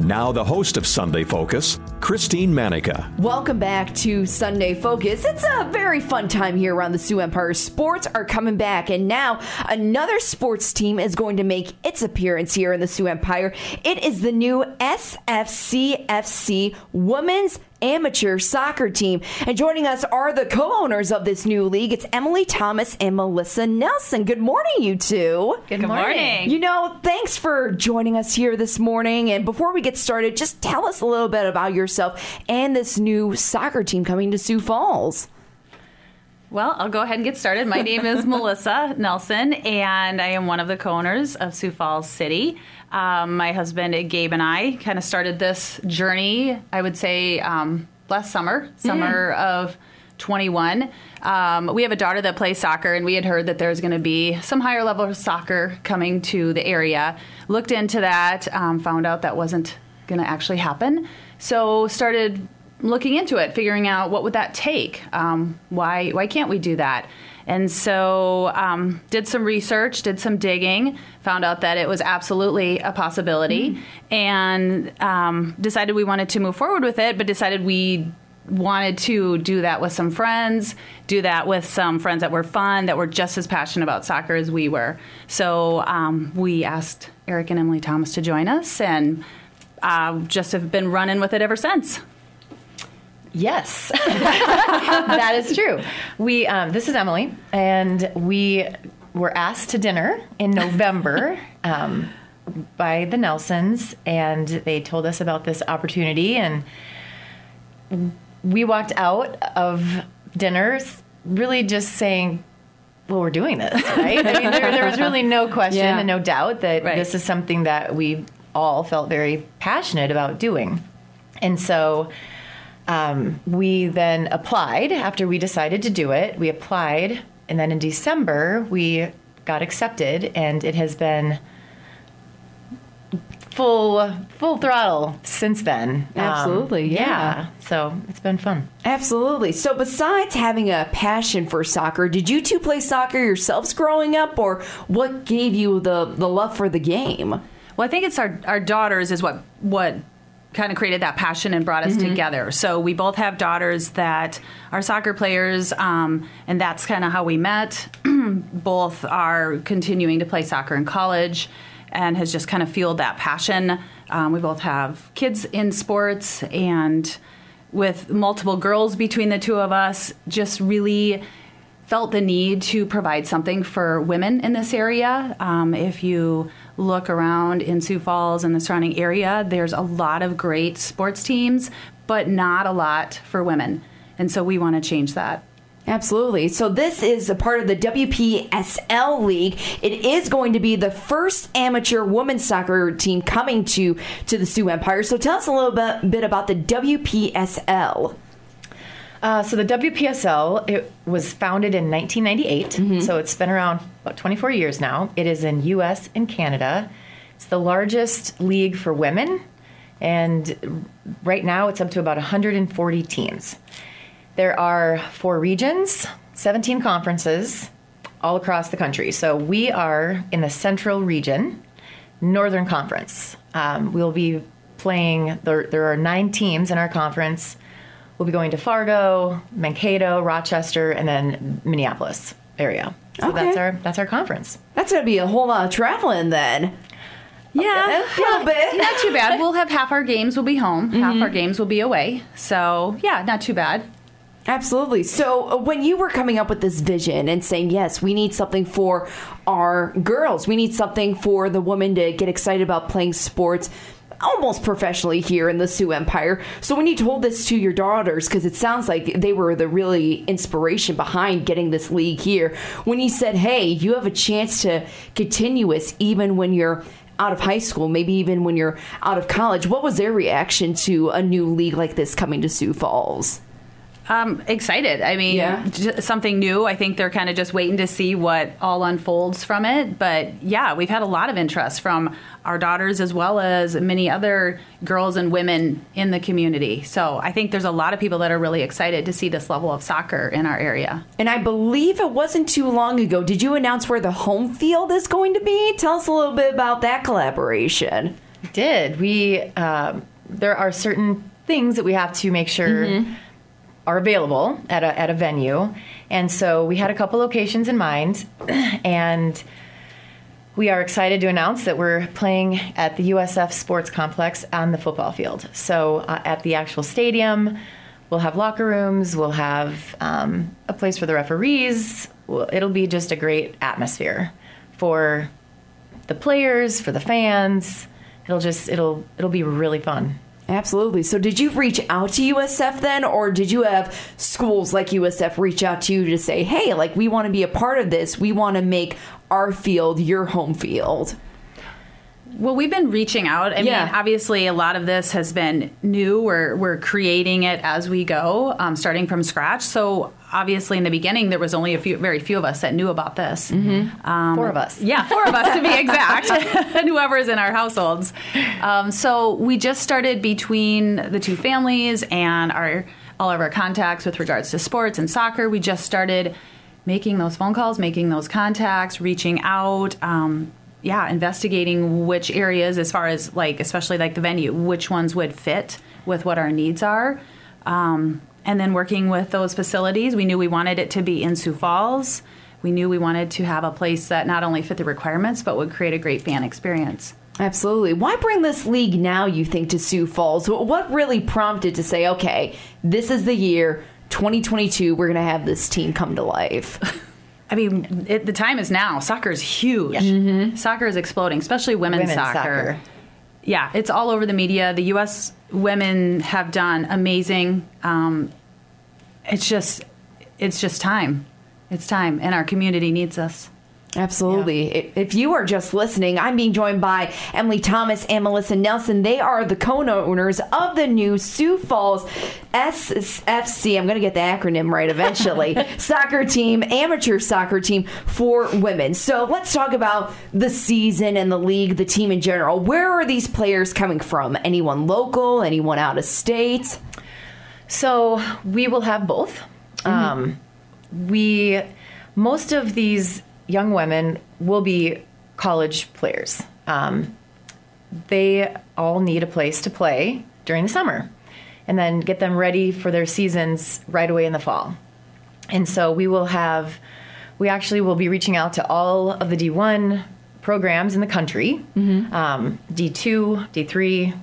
Now, the host of Sunday Focus, Christine Manica. Welcome back to Sunday Focus. It's a very fun time here around the Sioux Empire. Sports are coming back, and now another sports team is going to make its appearance here in the Sioux Empire. It is the new SFCFC Women's amateur soccer team. And joining us are the co owners of this new league. It's Emily Thomas and Melissa Nelson. Good morning, you two. Good, Good morning. You know, thanks for joining us here this morning. And before we get started, just tell us a little bit about yourself and this new soccer team coming to Sioux Falls. Well, I'll go ahead and get started. My name is Melissa Nelson, and I am one of the co owners of Sioux Falls City. Um, my husband Gabe and I kind of started this journey, I would say, um, last summer, summer mm. of 21. Um, we have a daughter that plays soccer, and we had heard that there's going to be some higher level of soccer coming to the area. Looked into that, um, found out that wasn't going to actually happen. So started looking into it, figuring out what would that take. Um, why why can't we do that? And so um, did some research, did some digging, found out that it was absolutely a possibility, mm-hmm. and um, decided we wanted to move forward with it. But decided we wanted to do that with some friends, do that with some friends that were fun, that were just as passionate about soccer as we were. So um, we asked Eric and Emily Thomas to join us, and uh, just have been running with it ever since. Yes, that is true. We um, this is Emily, and we were asked to dinner in November um, by the Nelsons, and they told us about this opportunity, and we walked out of dinners really just saying, "Well, we're doing this, right?" I mean, there, there was really no question yeah. and no doubt that right. this is something that we all felt very passionate about doing, and so um, we then applied after we decided to do it. We applied, and then in December we got accepted, and it has been full full throttle since then. Um, Absolutely, um, yeah. yeah. So it's been fun. Absolutely. So besides having a passion for soccer, did you two play soccer yourselves growing up, or what gave you the the love for the game? Well, I think it's our our daughters is what what kind of created that passion and brought us mm-hmm. together. So we both have daughters that are soccer players, um, and that's kind of how we met. both are continuing to play soccer in college and has just kind of fueled that passion. Um, we both have kids in sports, and with multiple girls between the two of us, just really felt the need to provide something for women in this area. Um, if you look around in Sioux Falls and the surrounding area, there's a lot of great sports teams, but not a lot for women. And so we want to change that. Absolutely. So this is a part of the WPSL League. It is going to be the first amateur women's soccer team coming to to the Sioux Empire. So tell us a little bit, bit about the WPSL. Uh, so the WPSL it was founded in 1998, mm-hmm. so it's been around about 24 years now. It is in U.S. and Canada. It's the largest league for women, and right now it's up to about 140 teams. There are four regions, 17 conferences all across the country. So we are in the Central Region, Northern Conference. Um, we'll be playing. There, there are nine teams in our conference We'll be going to Fargo, Mankato, Rochester, and then Minneapolis area. So okay. that's our that's our conference. That's gonna be a whole lot of traveling then. Yeah, a little bit. Not too bad. We'll have half our games will be home, mm-hmm. half our games will be away. So yeah, not too bad. Absolutely. So, uh, when you were coming up with this vision and saying, yes, we need something for our girls, we need something for the woman to get excited about playing sports, almost professionally here in the Sioux Empire. So when you told this to your daughters, because it sounds like they were the really inspiration behind getting this league here, when you said, hey, you have a chance to continue continuous even when you're out of high school, maybe even when you're out of college, what was their reaction to a new league like this coming to Sioux Falls? Um, excited. I mean, Yeah. j- something new. I think they're kind of just waiting to see what all unfolds from it. But yeah, we've had a lot of interest from our daughters as well as many other girls and women in the community. So I think there's a lot of people that are really excited to see this level of soccer in our area. And I believe it wasn't too long ago. Did you announce where the home field is going to be? Tell us a little bit about that collaboration. We did. We um, there are certain things that we have to make sure are available at a at a venue, and so we had a couple locations in mind, and we are excited to announce that we're playing at the USF Sports Complex on the football field. So uh, at the actual stadium, we'll have locker rooms, we'll have um, a place for the referees. It'll be just a great atmosphere for the players, for the fans. It'll just it'll it'll be really fun. Absolutely. So, did you reach out to USF then, or did you have schools like USF reach out to you to say, hey, like, we want to be a part of this? We want to make our field your home field? Well, we've been reaching out. I Yeah. mean, obviously, a lot of this has been new. We're we're creating it as we go, um, starting from scratch. So, obviously, in the beginning, there was only a few, very few of us that knew about this. Um, Four of us. Yeah, four of us to be exact, and whoever is in our households. Um, so we just started between the two families and our all of our contacts with regards to sports and soccer. We just started making those phone calls, making those contacts, reaching out. Um, yeah, investigating which areas, as far as like, especially like the venue, which ones would fit with what our needs are. Um, and then working with those facilities, we knew we wanted it to be in Sioux Falls. We knew we wanted to have a place that not only fit the requirements, but would create a great fan experience. Absolutely. Why bring this league now, you think, to Sioux Falls? What really prompted to say, okay, this is the year, 2022, we're going to have this team come to life? I mean, it, the time is now. Soccer is huge. Mm-hmm. Soccer is exploding, especially women's, Women's soccer. soccer. Yeah, it's all over the media. The U.S. women have done amazing. Um, it's just, it's just time. It's time, and our community needs us. Absolutely. I- If you are just listening, I'm being joined by Emily Thomas and Melissa Nelson. They are the co-owners of the new Sioux Falls SFC. I'm going to get the acronym right eventually. soccer team, amateur soccer team for women. So let's talk about the season and the league, the team in general. Where are these players coming from? Anyone local? Anyone out of state? So we will have both. Um, we most of these young women will be college players. Um, they all need a place to play during the summer, and then get them ready for their seasons right away in the fall. And so we will have, we actually will be reaching out to all of the D1 programs in the country, um, D2, D3,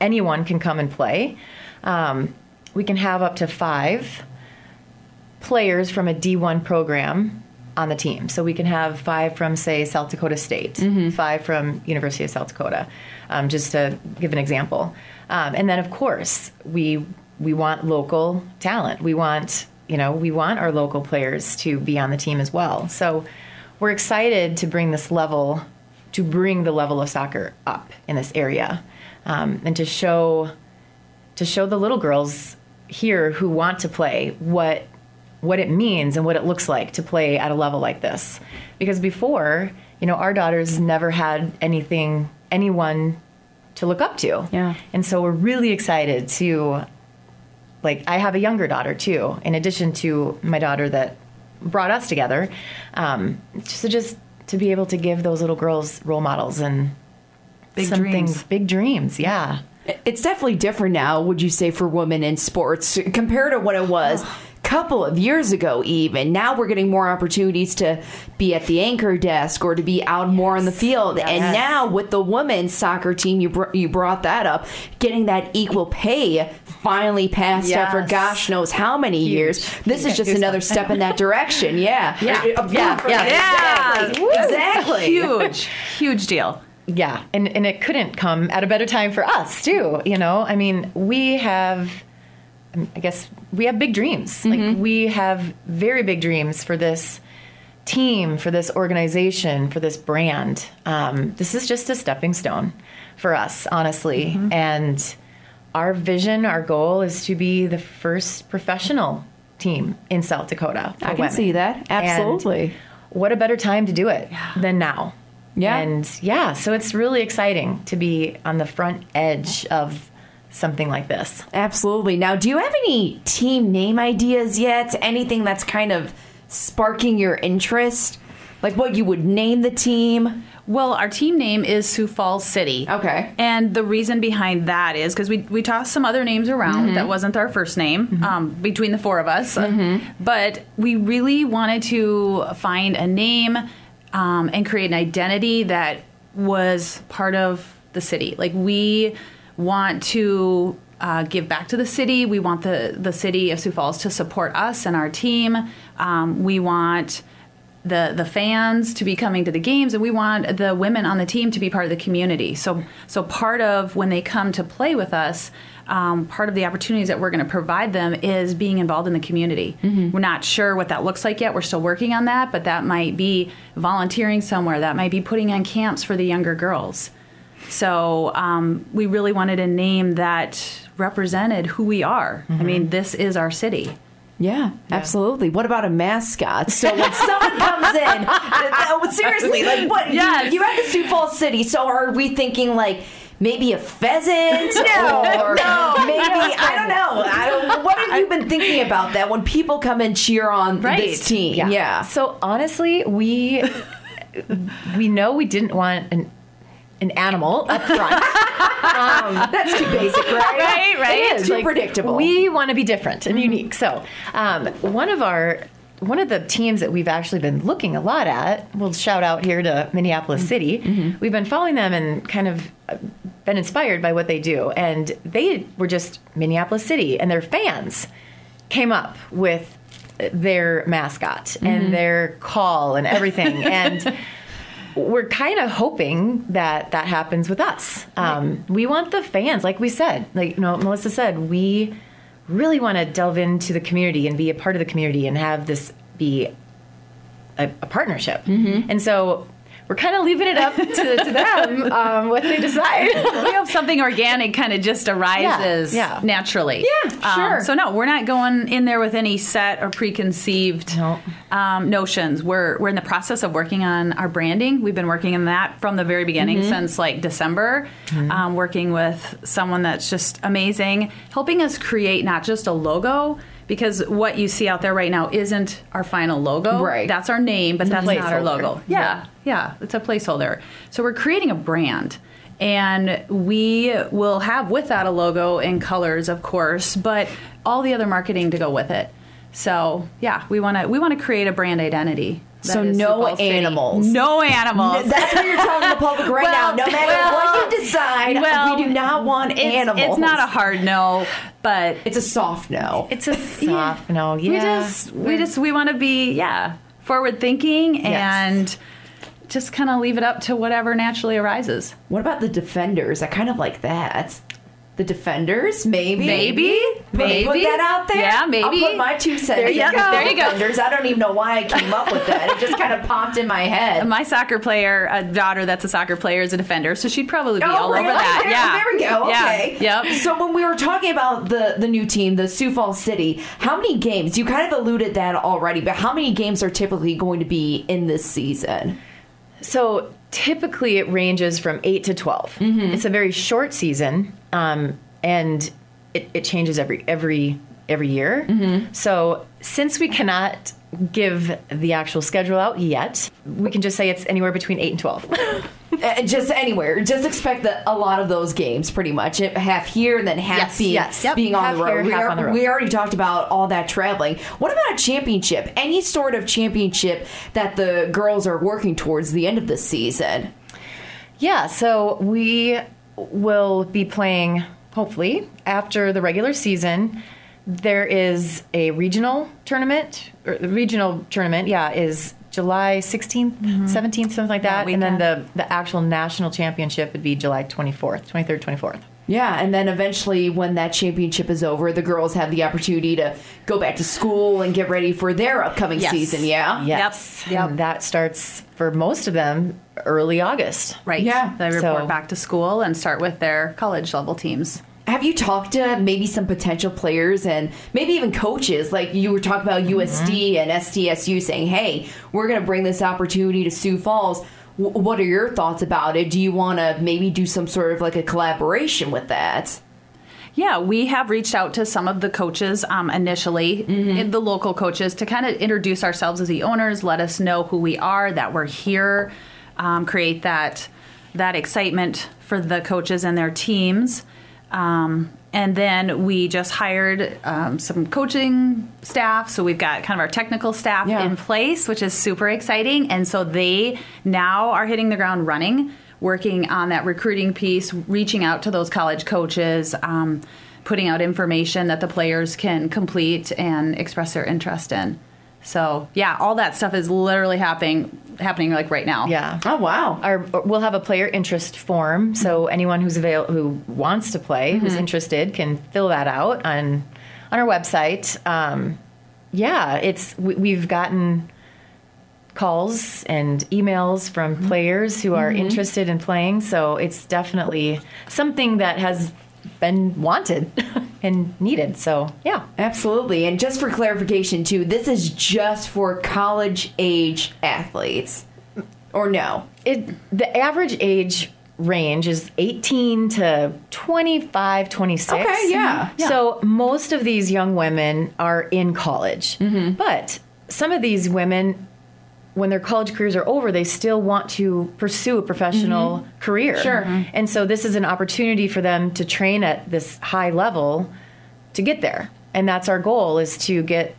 anyone can come and play. Um, we can have up to five players from a D1 program on the team. So we can have five from, say, South Dakota State, five from University of South Dakota, um, just to give an example. Um, and then, of course, we we want local talent. We want you know we want our local players to be on the team as well. So we're excited to bring this level, to bring the level of soccer up in this area, um, and to show to show the little girls here who want to play what what it means and what it looks like to play at a level like this. Because before, you know, our daughters never had anything anyone to look up to. Yeah. And so we're really excited to like I have a younger daughter too, in addition to my daughter that brought us together. Um, just to just to be able to give those little girls role models and Big dreams. big dreams. Yeah. It's definitely different now, would you say, for women in sports compared to what it was couple of years ago, even. Now we're getting more opportunities to be at the anchor desk or to be out more in the field. And Yes. now with the women's soccer team, you, br- you brought that up, getting that equal pay finally passed after Yes. gosh knows how many years. This is just Goosebumps. another step in that direction. Yeah. Yeah. A- a- Yeah. Yeah. Exactly. Exactly. Huge, huge deal. Yeah, and and it couldn't come at a better time for us too. You know, I mean, we have, I guess, we have big dreams. Like we have very big dreams for this team, for this organization, for this brand. Um, this is just a stepping stone for us, honestly, and our vision, our goal is to be the first professional team in South Dakota. I can women. see that. And Absolutely. what a better time to do it than now. Yeah. And yeah, so it's really exciting to be on the front edge of something like this. Absolutely. Now, do you have any team name ideas yet? Anything that's kind of sparking your interest? Like what you would name the team? Well, our team name is Sioux Falls City. Okay. And the reason behind that is because we, we tossed some other names around that wasn't our first name um, between the four of us. But we really wanted to find a name um, and create an identity that was part of the city. Like we want to uh, give back to the city. We want the, the city of Sioux Falls to support us and our team. Um, we want the the fans to be coming to the games and we want the women on the team to be part of the community. So so part of when they come to play with us um, part of the opportunities that we're going to provide them is being involved in the community. We're not sure what that looks like yet. We're still working on that but that might be volunteering somewhere. That might be putting on camps for the younger girls so um, we really wanted a name that represented who we are i mean this is our city Yeah, absolutely. What about a mascot? So when someone comes in, seriously, like what? Yes. You, you have the Sioux Falls City, so are we thinking like maybe a pheasant? No, or no, maybe I don't know. I don't, what have you been thinking about that when people come and cheer on Right. this team? Yeah. So honestly, we we know we didn't want an an animal up front. That's too basic, right? Right, right. It is too Like, predictable. We want to be different and unique. So, um, one of our one of the teams that we've actually been looking a lot at, we'll shout out here to Minneapolis City. We've been following them and kind of uh, been inspired by what they do. And they were just Minneapolis City, and their fans came up with their mascot and their call and everything. and we're kind of hoping that that happens with us. Um, we want the fans, like we said, like you know, Melissa said, we really want to delve into the community and be a part of the community and have this be a, a partnership. And so we're kind of leaving it up to, to them um, what they decide. we hope something organic kind of just arises Yeah, yeah. naturally. Yeah, sure. so no, we're not going in there with any set or preconceived No. um, notions. We're we're in the process of working on our branding. We've been working on that from the very beginning Mm-hmm. since like December. Um, working with someone that's just amazing, helping us create not just a logo. Because what you see out there right now isn't our final logo. Right. That's our name, but that's not our logo. Yeah, yeah, it's a placeholder. So we're creating a brand. And we will have with that a logo and colors, of course, but all the other marketing to go with it. So yeah, we want to we want to create a brand identity. So no Falls City. animals. No animals. That's what you're telling the public right Well, now. No matter well, what you decide, well, we do not want it's, animals. It's not a hard no, but It's a soft no. It's a soft no. Yeah. we just we just we want to be yeah forward thinking and just kind of leave it up to whatever naturally arises. What about the defenders? I kind of like that. The defenders, maybe, Maybe. Maybe. Put that out there. Yeah, maybe. I'll put my two cents. There you in. go. There you go. Defenders. I don't even know why I came up with that. It just kind of popped in my head. My soccer player, a daughter that's a soccer player, is a defender, so she'd probably be Oh, all really? over that. There, yeah, there we go. Yeah. Okay. Yep. So when we were talking about the the new team, the Sioux Falls City, how many games? You kind of alluded that already, but how many games are typically going to be in this season? So typically it ranges from 8 to 12. It's a very short season um, and it, it changes every every every year. So since we cannot give the actual schedule out yet, we can just say it's anywhere between 8 and 12. Uh, just anywhere. Just expect that a lot of those games, pretty much, half here and then half Yes, being, yes. Yep. being on the road. here, we, half are- on the road. we already talked about all that traveling. What about a championship? Any sort of championship that the girls are working towards the end of the season? Yeah, so we will be playing, hopefully, after the regular season. There is a regional tournament, or the regional tournament, yeah, is July 16th, 17th, mm-hmm. something like that. and then the, the actual national championship would be July 24th, 23rd, 24th. Yeah, and then eventually, when that championship is over, the girls have the opportunity to go back to school and get ready for their upcoming Yes. season. Yeah. Yes. Yep. And that starts for most of them early August. Right. Yeah. They report So- back to school and start with their college level teams. Have you talked to maybe some potential players and maybe even coaches? Like you were talking about USD and SDSU saying, "Hey, we're going to bring this opportunity to Sioux Falls." W- what are your thoughts about it? Do you want to maybe do some sort of like a collaboration with that? Yeah, we have reached out to some of the coaches um, initially, Mm-hmm. the local coaches, to kind of introduce ourselves as the owners, let us know who we are, that we're here, um, create that that excitement for the coaches and their teams. Um, and then we just hired um, some coaching staff. So we've got kind of our technical staff Yeah. in place, which is super exciting. And so they now are hitting the ground running, working on that recruiting piece, reaching out to those college coaches, um, putting out information that the players can complete and express their interest in. So yeah, all that stuff is literally happening happening like right now. Yeah. Oh wow! Our, we'll have a player interest form, so mm-hmm. anyone who's avail- who wants to play, who's mm-hmm. interested, can fill that out on on our website. Um, yeah, it's we, we've gotten calls and emails from mm-hmm. players who are interested in playing, so it's definitely something that has been wanted and needed. So yeah, Absolutely. And just for clarification, too, this is just for college age athletes. Or no? it the average age range is 18 to 25 26 Okay, yeah. Mm-hmm. so most of these young women are in college mm-hmm. but some of these women when their college careers are over they still want to pursue a professional career Sure. Mhm. and so this is an opportunity for them to train at this high level to get there and that's our goal is to get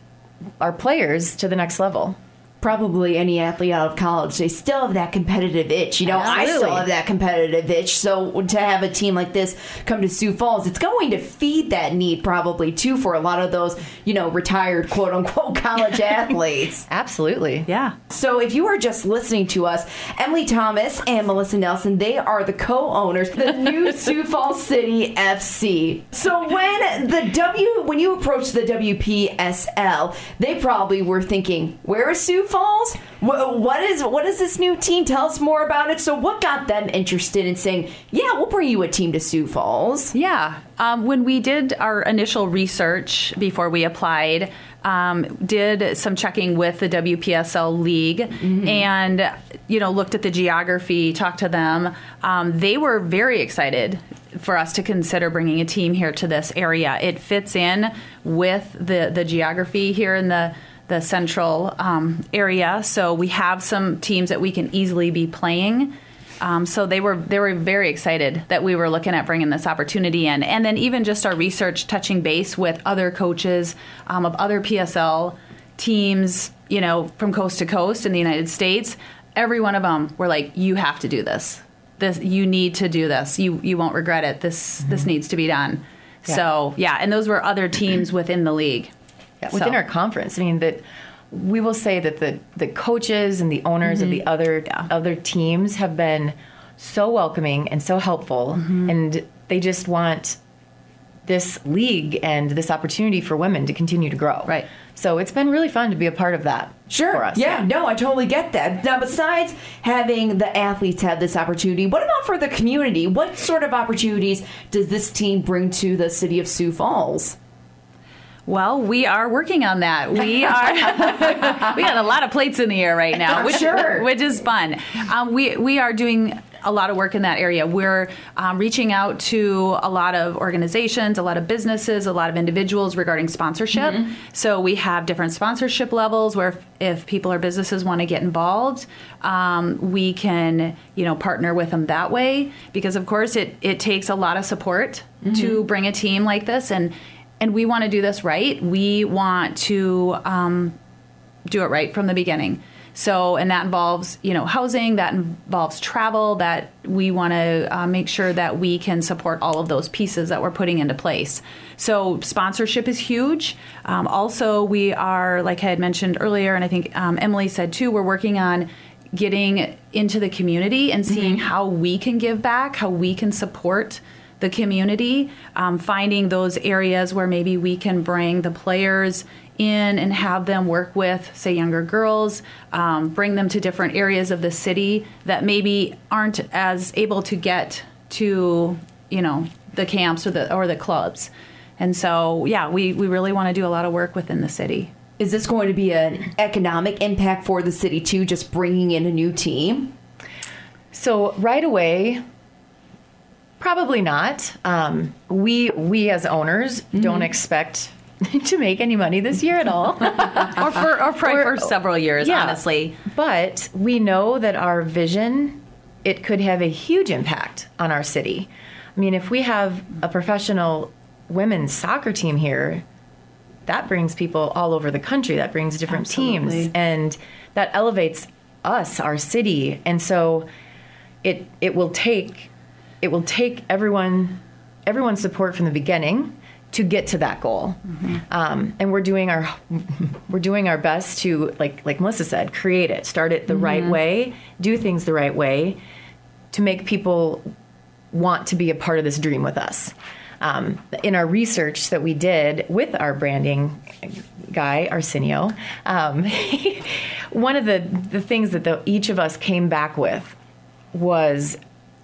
our players to the next level Probably any athlete out of college, they still have that competitive itch. You know, I still have that competitive itch. So to have a team like this come to Sioux Falls, it's going to feed that need probably too for a lot of those, you know, retired quote unquote college athletes. absolutely Yeah. So if you are just listening to us, Emily Thomas and Melissa Nelson, they are the co-owners of the new Sioux Falls City FC. So when the W when you approach the WPSL, they probably were thinking, "Where is Sioux Falls? Wh- What is what is this new team? Tell us more about it." So what got them interested in saying, "Yeah, we'll bring you a team to Sioux Falls"? Yeah. Um, when we did our initial research before we applied, um, did some checking with the WPSL League and, you know, looked at the geography, talked to them. Um, they were very excited for us to consider bringing a team here to this area. It fits in with the, the geography here in the the central um, area, so we have some teams that we can easily be playing. Um, so they were they were very excited that we were looking at bringing this opportunity in, and then even just our research, touching base with other coaches um, of other PSL teams, you know, from coast to coast in the United States. Every one of them were like, "You have to do this. This you need to do this. You you won't regret it. This this needs to be done." So yeah, and those were other teams within the league. Yeah, within So- our conference. I mean that we will say that the the coaches and the owners of the mm-hmm. other Yeah. other teams have been so welcoming and so helpful, mm-hmm. and they just want this league and this opportunity for women to continue to grow. Right. So it's been really fun to be a part of that. Sure. For us. Yeah, no, I totally get that. Now, besides having the athletes have this opportunity, what about for the community? What sort of opportunities does this team bring to the city of Sioux Falls? Well, we are working on that. We are we got a lot of plates in the air right now, which Sure. which is fun. Um, we we are doing a lot of work in that area. We're um, reaching out to a lot of organizations, a lot of businesses, a lot of individuals regarding sponsorship. So we have different sponsorship levels where if, if people or businesses want to get involved, um, we can you know partner with them that way because of course it it takes a lot of support to bring a team like this and and we want to do this right. We want to um, do it right from the beginning. So, and that involves, you know, housing, that involves travel, that we want to uh, make sure that we can support all of those pieces that we're putting into place. So, sponsorship is huge. Um, also, we are, like I had mentioned earlier, and I think um, Emily said too, we're working on getting into the community and seeing how we can give back, how we can support the community, um, finding those areas where maybe we can bring the players in and have them work with, say, younger girls, um, bring them to different areas of the city that maybe aren't as able to get to, you know, the camps or the or the clubs. And so, yeah, we, we really want to do a lot of work within the city. Is this going to be an economic impact for the city too, just bringing in a new team? So right away, probably not. Um, we we as owners Mm-hmm. don't expect to make any money this year at all. or for or probably Or- for several years, Yeah. honestly. But we know that our vision it could have a huge impact on our city. I mean, if we have a professional women's soccer team here, that brings people all over the country. That brings different teams and that elevates us, our city. And so it it will take it will take everyone everyone's support from the beginning to get to that goal. Um, and we're doing our we're doing our best to like like Melissa said, create it, start it the right way, do things the right way to make people want to be a part of this dream with us. Um, in our research that we did with our branding guy, Arsenio, um, one of the, the things that the, each of us came back with was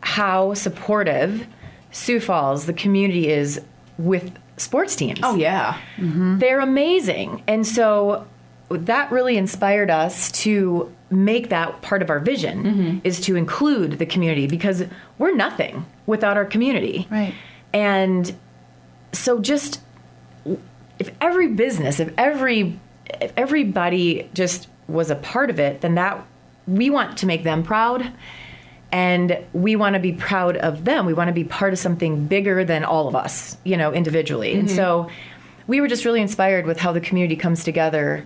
how supportive Sioux Falls, the community, is with sports teams. Oh yeah. Mm-hmm. They're amazing. And so that really inspired us to make that part of our vision mm-hmm. is to include the community because we're nothing without our community. Right. And so just if every business, if every if everybody just was a part of it, then that we want to make them proud and we want to be proud of them. We want to be part of something bigger than all of us, you know, individually. And mm-hmm. so we were just really inspired with how the community comes together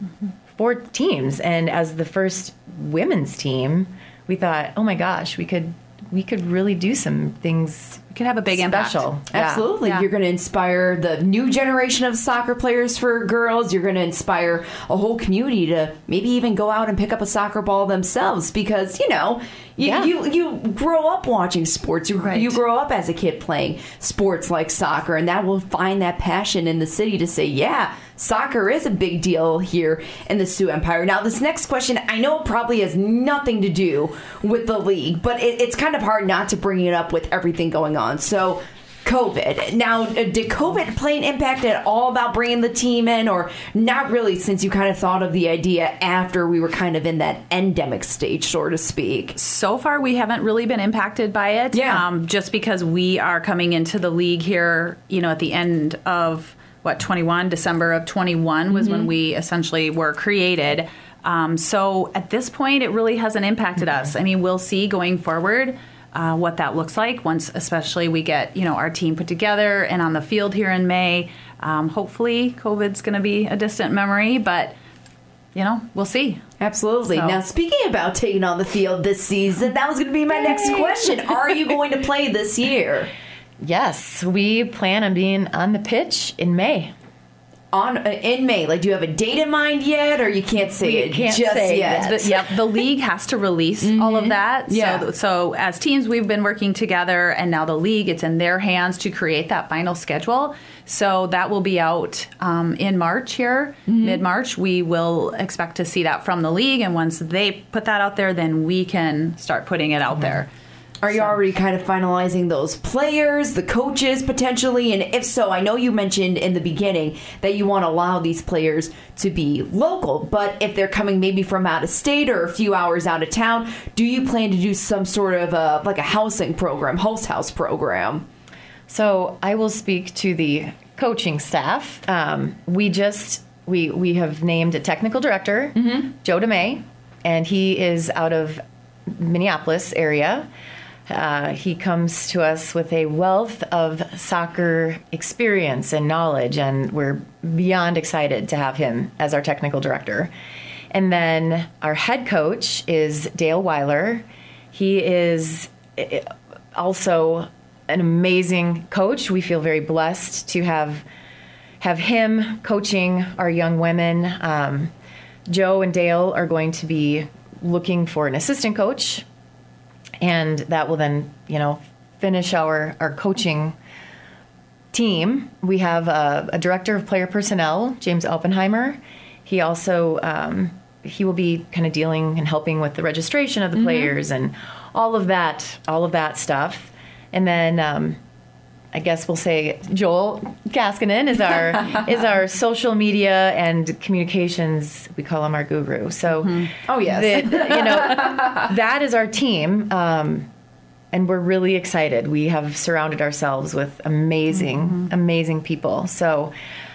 for teams. And as the first women's team, we thought, oh my gosh, we could we could really do some things We could have a big impact. special. Yeah. Absolutely. Yeah. You're going to inspire the new generation of soccer players for girls. You're going to inspire a whole community to maybe even go out and pick up a soccer ball themselves because, you know, you, Yeah. you, you grow up watching sports. You, Right. you grow up as a kid playing sports like soccer, and that will find that passion in the city to say, yeah, soccer is a big deal here in the Sioux Empire. Now, this next question, I know it probably has nothing to do with the league, but it, it's kind of hard not to bring it up with everything going on. So, COVID. Now, uh, did COVID play an impact at all about bringing the team in, or not really, since you kind of thought of the idea after we were kind of in that endemic stage, so to speak? So far, we haven't really been impacted by it. Yeah. Um, just because we are coming into the league here, you know, at the end of what 21, December of 21 was when we essentially were created. Um, so at this point, it really hasn't impacted us. I mean, we'll see going forward. Uh, what that looks like once, especially we get you know our team put together and on the field here in May. Um, hopefully, COVID's going to be a distant memory, but you know we'll see. Absolutely. So- Now, speaking about taking on the field this season, that was going to be my next question. Are you going to play this year? Yes, we plan on being on the pitch in May. On uh, in May, like, do you have a date in mind yet, or you can't say We it can't just say yet? yet. The, yep, the league has to release all of that. Yeah. So, so as teams, we've been working together, and now the league, it's in their hands to create that final schedule. So that will be out um, in March here, mid March. We will expect to see that from the league, and once they put that out there, then we can start putting it out there. Are you already kind of finalizing those players, the coaches potentially? And if so, I know you mentioned in the beginning that you want to allow these players to be local, but if they're coming maybe from out of state or a few hours out of town, do you plan to do some sort of a, like a housing program, host house program? So I will speak to the coaching staff. Um, we just we we have named a technical director, Joe DeMay, and he is out of Minneapolis area. Uh, he comes to us with a wealth of soccer experience and knowledge, and we're beyond excited to have him as our technical director. And then our head coach is Dale Weiler. He is eh, also an amazing coach. We feel very blessed to have have him coaching our young women. Um, Joe and Dale are going to be looking for an assistant coach, and that will then, you know, finish our our coaching team. We have a, a director of player personnel, James Oppenheimer. He also um, he will be kind of dealing and helping with the registration of the players and all of that, all of that stuff. And then um, I guess we'll say Joel Kaskinen is our is our social media and communications. We call him our guru. So, Oh, yes. the- you know, that is our team, um, and we're really excited. We have surrounded ourselves with amazing, amazing people. So.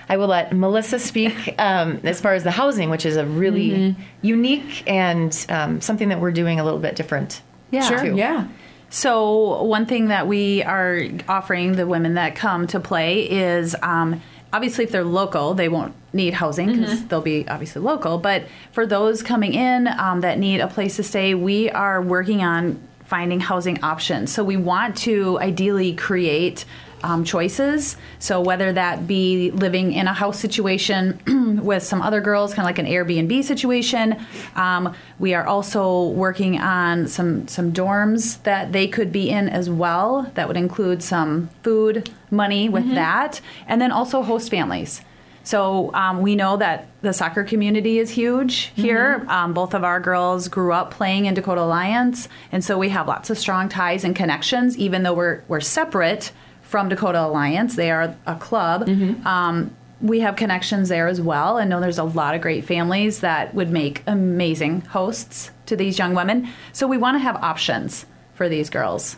I will let Melissa speak um, as far as the housing, which is a really unique and um, something that we're doing a little bit different. Yeah. Sure. too. Yeah. So one thing that we are offering the women that come to play is um, obviously if they're local, they won't need housing because they'll be obviously local. But for those coming in um, that need a place to stay, we are working on finding housing options. So we want to ideally create um, choices. So whether that be living in a house situation with some other girls, kind of like an Airbnb situation, um, we are also working on some some dorms that they could be in as well. That would include some food money with that, and then also host families. So um, we know that the soccer community is huge here. Um, both of our girls grew up playing in Dakota Alliance, and so we have lots of strong ties and connections. Even though we're we're separate from Dakota Alliance, they are a club. Um, we have connections there as well, and know there's a lot of great families that would make amazing hosts to these young women. So we want to have options for these girls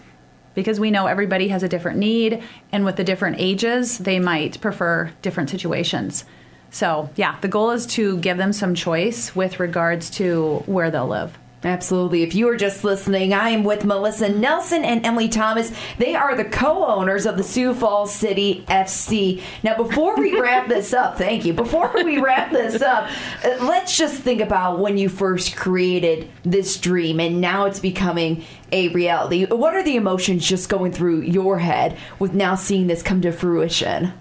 because we know everybody has a different need and with the different ages they might prefer different situations. So yeah the goal is to give them some choice with regards to where they'll live Absolutely. If you are just listening, I am with Melissa Nelson and Emily Thomas. They are the co-owners of the Sioux Falls City FC. Now, before we wrap this up, thank you. Before we wrap this up, uh, let's just think about when you first created this dream and now it's becoming a reality. What are the emotions just going through your head with now seeing this come to fruition?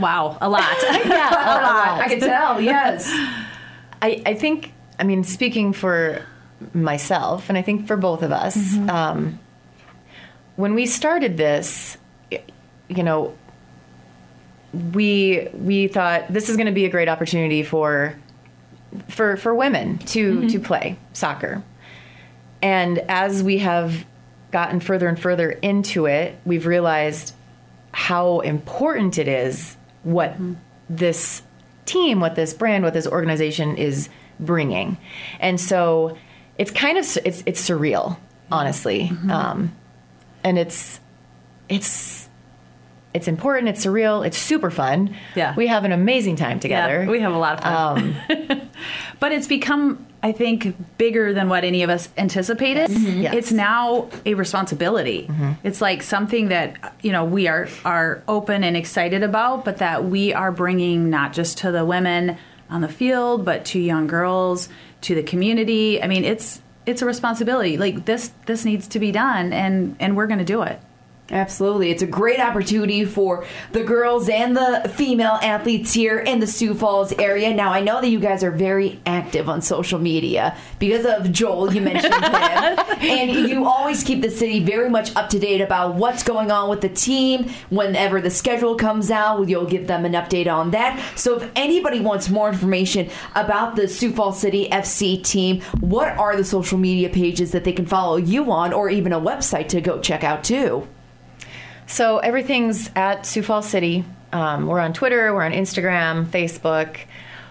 wow a lot Yeah, a lot. I can tell. Yes. I, I think, I mean, speaking for myself, and I think for both of us, Mm-hmm. um, when we started this, you know, we we thought this is going to be a great opportunity for for for women to Mm-hmm. to play soccer. And as we have gotten further and further into it, we've realized how important it is what this team, what this brand, what this organization is bringing. And so it's kind of it's it's surreal, honestly. Um, and it's it's it's important, it's surreal, it's super fun. Yeah. We have an amazing time together. Yeah, we have a lot of fun. um, but it's become i think bigger than what any of us anticipated Yes. it's now a responsibility it's like something that you know we are are open and excited about but that we are bringing not just to the women on the field but to young girls to the community. I mean it's it's a responsibility. Like this this needs to be done and and we're going to do it Absolutely. It's a great opportunity for the girls and the female athletes here in the Sioux Falls area. Now, I know that you guys are very active on social media because of Joel, you mentioned him. And you always keep the city very much up to date about what's going on with the team. Whenever the schedule comes out, you'll give them an update on that. So, if anybody wants more information about the Sioux Falls City FC team, what are the social media pages that they can follow you on or even a website to go check out too? So everything's at Sioux Falls City. Um, we're on Twitter, we're on Instagram, Facebook.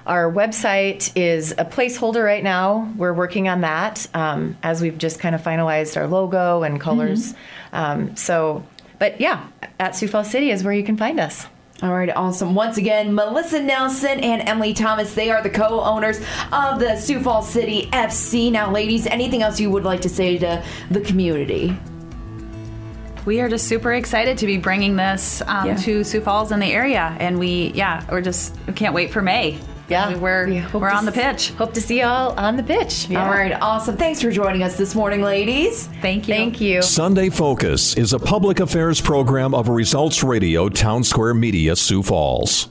Our website is a placeholder right now. We're working on that um, as we've just kind of finalized our logo and colors. Um, so, but yeah, at Sioux Falls City is where you can find us. All right, awesome. Once again, Melissa Nelson and Emily Thomas, they are the co owners of the Sioux Falls City FC. Now, ladies, anything else you would like to say to the community? We are just super excited to be bringing this um, Yeah. to Sioux Falls and the area, and we, yeah, we're just we can't wait for May. Yeah, we're we we're on the s- pitch. Hope to see y'all on the pitch. All right, awesome. Thanks for joining us this morning, ladies. Thank you. Thank you. Sunday Focus is a public affairs program of Results Radio Townsquare Media, Sioux Falls.